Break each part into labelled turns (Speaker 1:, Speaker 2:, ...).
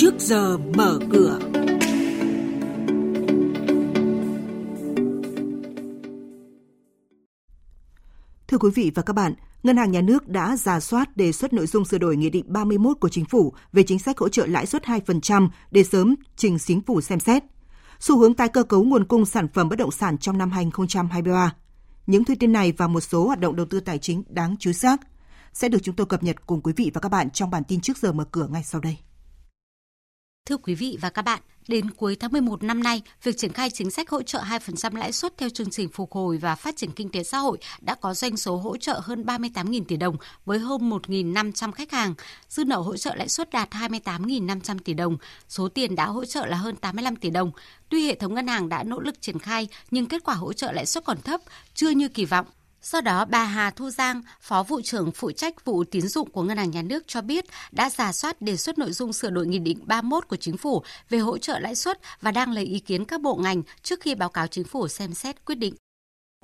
Speaker 1: trước giờ mở cửa. Thưa quý vị và các bạn, Ngân hàng Nhà nước đã giả soát đề xuất nội dung sửa đổi Nghị định 31 của Chính phủ về chính sách hỗ trợ lãi suất 2% để sớm trình Chính phủ xem xét. Xu hướng tái cơ cấu nguồn cung sản phẩm bất động sản trong năm 2023. Những thông tin này và một số hoạt động đầu tư tài chính đáng chú ý khác sẽ được chúng tôi cập nhật cùng quý vị và các bạn trong bản tin trước giờ mở cửa ngay sau đây.
Speaker 2: Thưa quý vị và các bạn, đến cuối tháng 11 năm nay, việc triển khai chính sách hỗ trợ 2% lãi suất theo chương trình phục hồi và phát triển kinh tế xã hội đã có doanh số hỗ trợ hơn 38.000 tỷ đồng với hơn 1.500 khách hàng. Dư nợ hỗ trợ lãi suất đạt 28.500 tỷ đồng, số tiền đã hỗ trợ là hơn 85 tỷ đồng. Tuy hệ thống ngân hàng đã nỗ lực triển khai nhưng kết quả hỗ trợ lãi suất còn thấp, chưa như kỳ vọng. Do đó, bà Hà Thu Giang, Phó vụ trưởng phụ trách vụ tín dụng của Ngân hàng Nhà nước cho biết đã giả soát đề xuất nội dung sửa đổi Nghị định 31 của Chính phủ về hỗ trợ lãi suất và đang lấy ý kiến các bộ ngành trước khi báo cáo Chính phủ xem xét quyết định.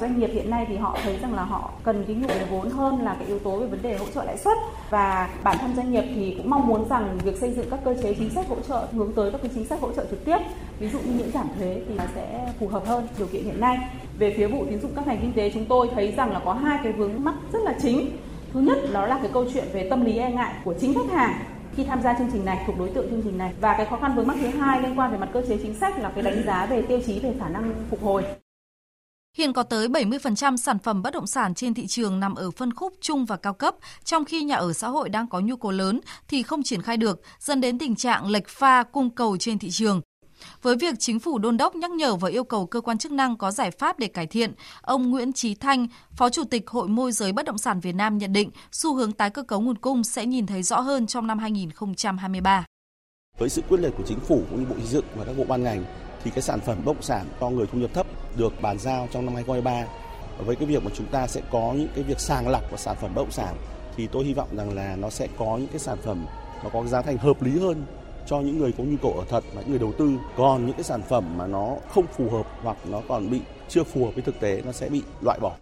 Speaker 3: Doanh nghiệp hiện nay thì họ thấy rằng là họ cần cái nhu cầu vốn hơn là cái yếu tố về vấn đề hỗ trợ lãi suất. Và bản thân doanh nghiệp thì cũng mong muốn rằng việc xây dựng các cơ chế chính sách hỗ trợ, hướng tới các cái chính sách hỗ trợ trực tiếp, ví dụ như những giảm thuế thì nó sẽ phù hợp hơn điều kiện hiện nay. Về phía vụ tín dụng các ngành kinh tế, chúng tôi thấy rằng là có hai cái vướng mắc rất là chính. Thứ nhất, đó là cái câu chuyện về tâm lý e ngại của chính khách hàng khi tham gia chương trình này, thuộc đối tượng chương trình này. Và cái khó khăn vướng mắc thứ hai liên quan về mặt cơ chế chính sách là cái đánh giá về tiêu chí về khả năng phục hồi.
Speaker 4: Hiện có tới 70% sản phẩm bất động sản trên thị trường nằm ở phân khúc trung và cao cấp, trong khi nhà ở xã hội đang có nhu cầu lớn thì không triển khai được, dẫn đến tình trạng lệch pha cung cầu trên thị trường. Với việc chính phủ đôn đốc nhắc nhở và yêu cầu cơ quan chức năng có giải pháp để cải thiện, ông Nguyễn Trí Thanh, Phó Chủ tịch Hội môi giới bất động sản Việt Nam nhận định xu hướng tái cơ cấu nguồn cung sẽ nhìn thấy rõ hơn trong năm 2023.
Speaker 5: Với sự quyết liệt của chính phủ cũng như Bộ Xây dựng và các bộ ban ngành thì cái sản phẩm bất động sản cho người thu nhập thấp được bàn giao trong năm 2023 với cái việc mà chúng ta sẽ có những cái việc sàng lọc của sản phẩm bất động sản, thì tôi hy vọng rằng là nó sẽ có những cái sản phẩm nó có giá thành hợp lý hơn cho những người có nhu cầu ở thật và những người đầu tư. Còn những cái sản phẩm mà nó không phù hợp hoặc nó còn bị chưa phù hợp với thực tế, nó sẽ bị loại bỏ.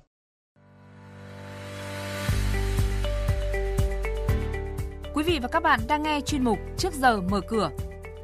Speaker 4: Quý vị và các bạn đang nghe chuyên mục Trước giờ mở cửa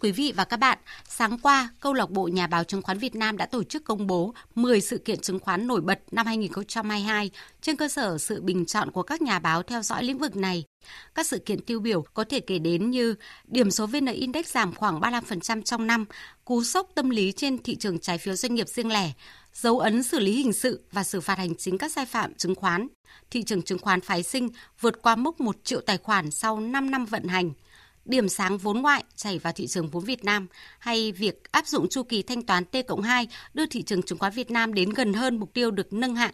Speaker 2: Quý vị và các bạn, sáng qua, Câu lạc bộ Nhà báo chứng khoán Việt Nam đã tổ chức công bố 10 sự kiện chứng khoán nổi bật năm 2022 trên cơ sở sự bình chọn của các nhà báo theo dõi lĩnh vực này. Các sự kiện tiêu biểu có thể kể đến như điểm số VN Index giảm khoảng 35% trong năm, cú sốc tâm lý trên thị trường trái phiếu doanh nghiệp riêng lẻ, dấu ấn xử lý hình sự và xử phạt hành chính các sai phạm chứng khoán. Thị trường chứng khoán phái sinh vượt qua mốc 1 triệu tài khoản sau 5 năm vận hành – điểm sáng vốn ngoại chảy vào thị trường vốn Việt Nam hay việc áp dụng chu kỳ thanh toán T cộng 2 đưa thị trường chứng khoán Việt Nam đến gần hơn mục tiêu được nâng hạng.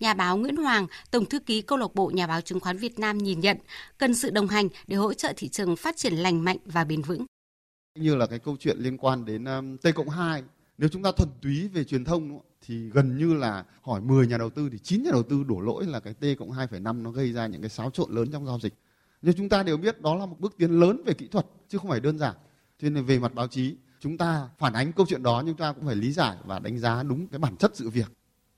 Speaker 2: Nhà báo Nguyễn Hoàng, Tổng thư ký câu lạc bộ Nhà báo chứng khoán Việt Nam nhìn nhận cần sự đồng hành để hỗ trợ thị trường phát triển lành mạnh và bền vững.
Speaker 6: Như là cái câu chuyện liên quan đến um, T cộng 2, nếu chúng ta thuần túy về truyền thông thì gần như là hỏi 10 nhà đầu tư thì 9 nhà đầu tư đổ lỗi là cái T cộng 2,5 nó gây ra những cái xáo trộn lớn trong giao dịch nhưng chúng ta đều biết đó là một bước tiến lớn về kỹ thuật, chứ không phải đơn giản. Cho nên về mặt báo chí, chúng ta phản ánh câu chuyện đó nhưng chúng ta cũng phải lý giải và đánh giá đúng cái bản chất sự việc.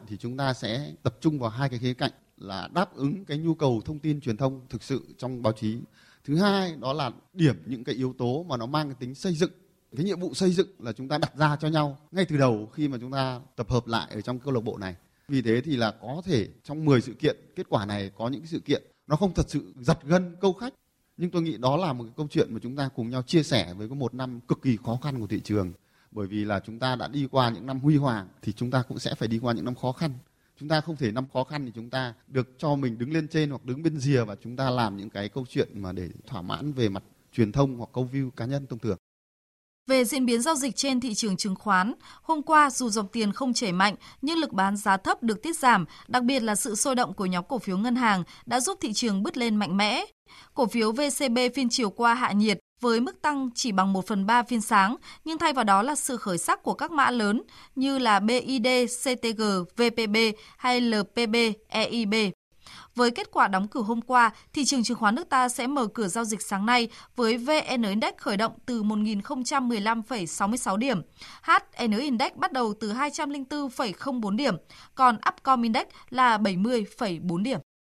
Speaker 6: Thì chúng ta sẽ tập trung vào hai cái khía cạnh là đáp ứng cái nhu cầu thông tin truyền thông thực sự trong báo chí. Thứ hai, đó là điểm những cái yếu tố mà nó mang cái tính xây dựng. Cái nhiệm vụ xây dựng là chúng ta đặt ra cho nhau ngay từ đầu khi mà chúng ta tập hợp lại ở trong câu lạc bộ này. Vì thế thì là có thể trong 10 sự kiện, kết quả này có những sự kiện nó không thật sự giật gân, câu khách. Nhưng tôi nghĩ đó là một cái câu chuyện mà chúng ta cùng nhau chia sẻ với có một năm cực kỳ khó khăn của thị trường. Bởi vì là chúng ta đã đi qua những năm huy hoàng thì chúng ta cũng sẽ phải đi qua những năm khó khăn. Chúng ta không thể năm khó khăn thì chúng ta được cho mình đứng lên trên hoặc đứng bên rìa và chúng ta làm những cái câu chuyện mà để thỏa mãn về mặt truyền thông hoặc câu view cá nhân thông thường
Speaker 4: về diễn biến giao dịch trên thị trường chứng khoán, hôm qua dù dòng tiền không chảy mạnh nhưng lực bán giá thấp được tiết giảm, đặc biệt là sự sôi động của nhóm cổ phiếu ngân hàng đã giúp thị trường bứt lên mạnh mẽ. Cổ phiếu VCB phiên chiều qua hạ nhiệt với mức tăng chỉ bằng 1 phần 3 phiên sáng, nhưng thay vào đó là sự khởi sắc của các mã lớn như là BID, CTG, VPB hay LPB, EIB. Với kết quả đóng cửa hôm qua, thị trường chứng khoán nước ta sẽ mở cửa giao dịch sáng nay với VN Index khởi động từ 1.015,66 điểm, HN Index bắt đầu từ 204,04 điểm, còn Upcom Index là 70,4 điểm.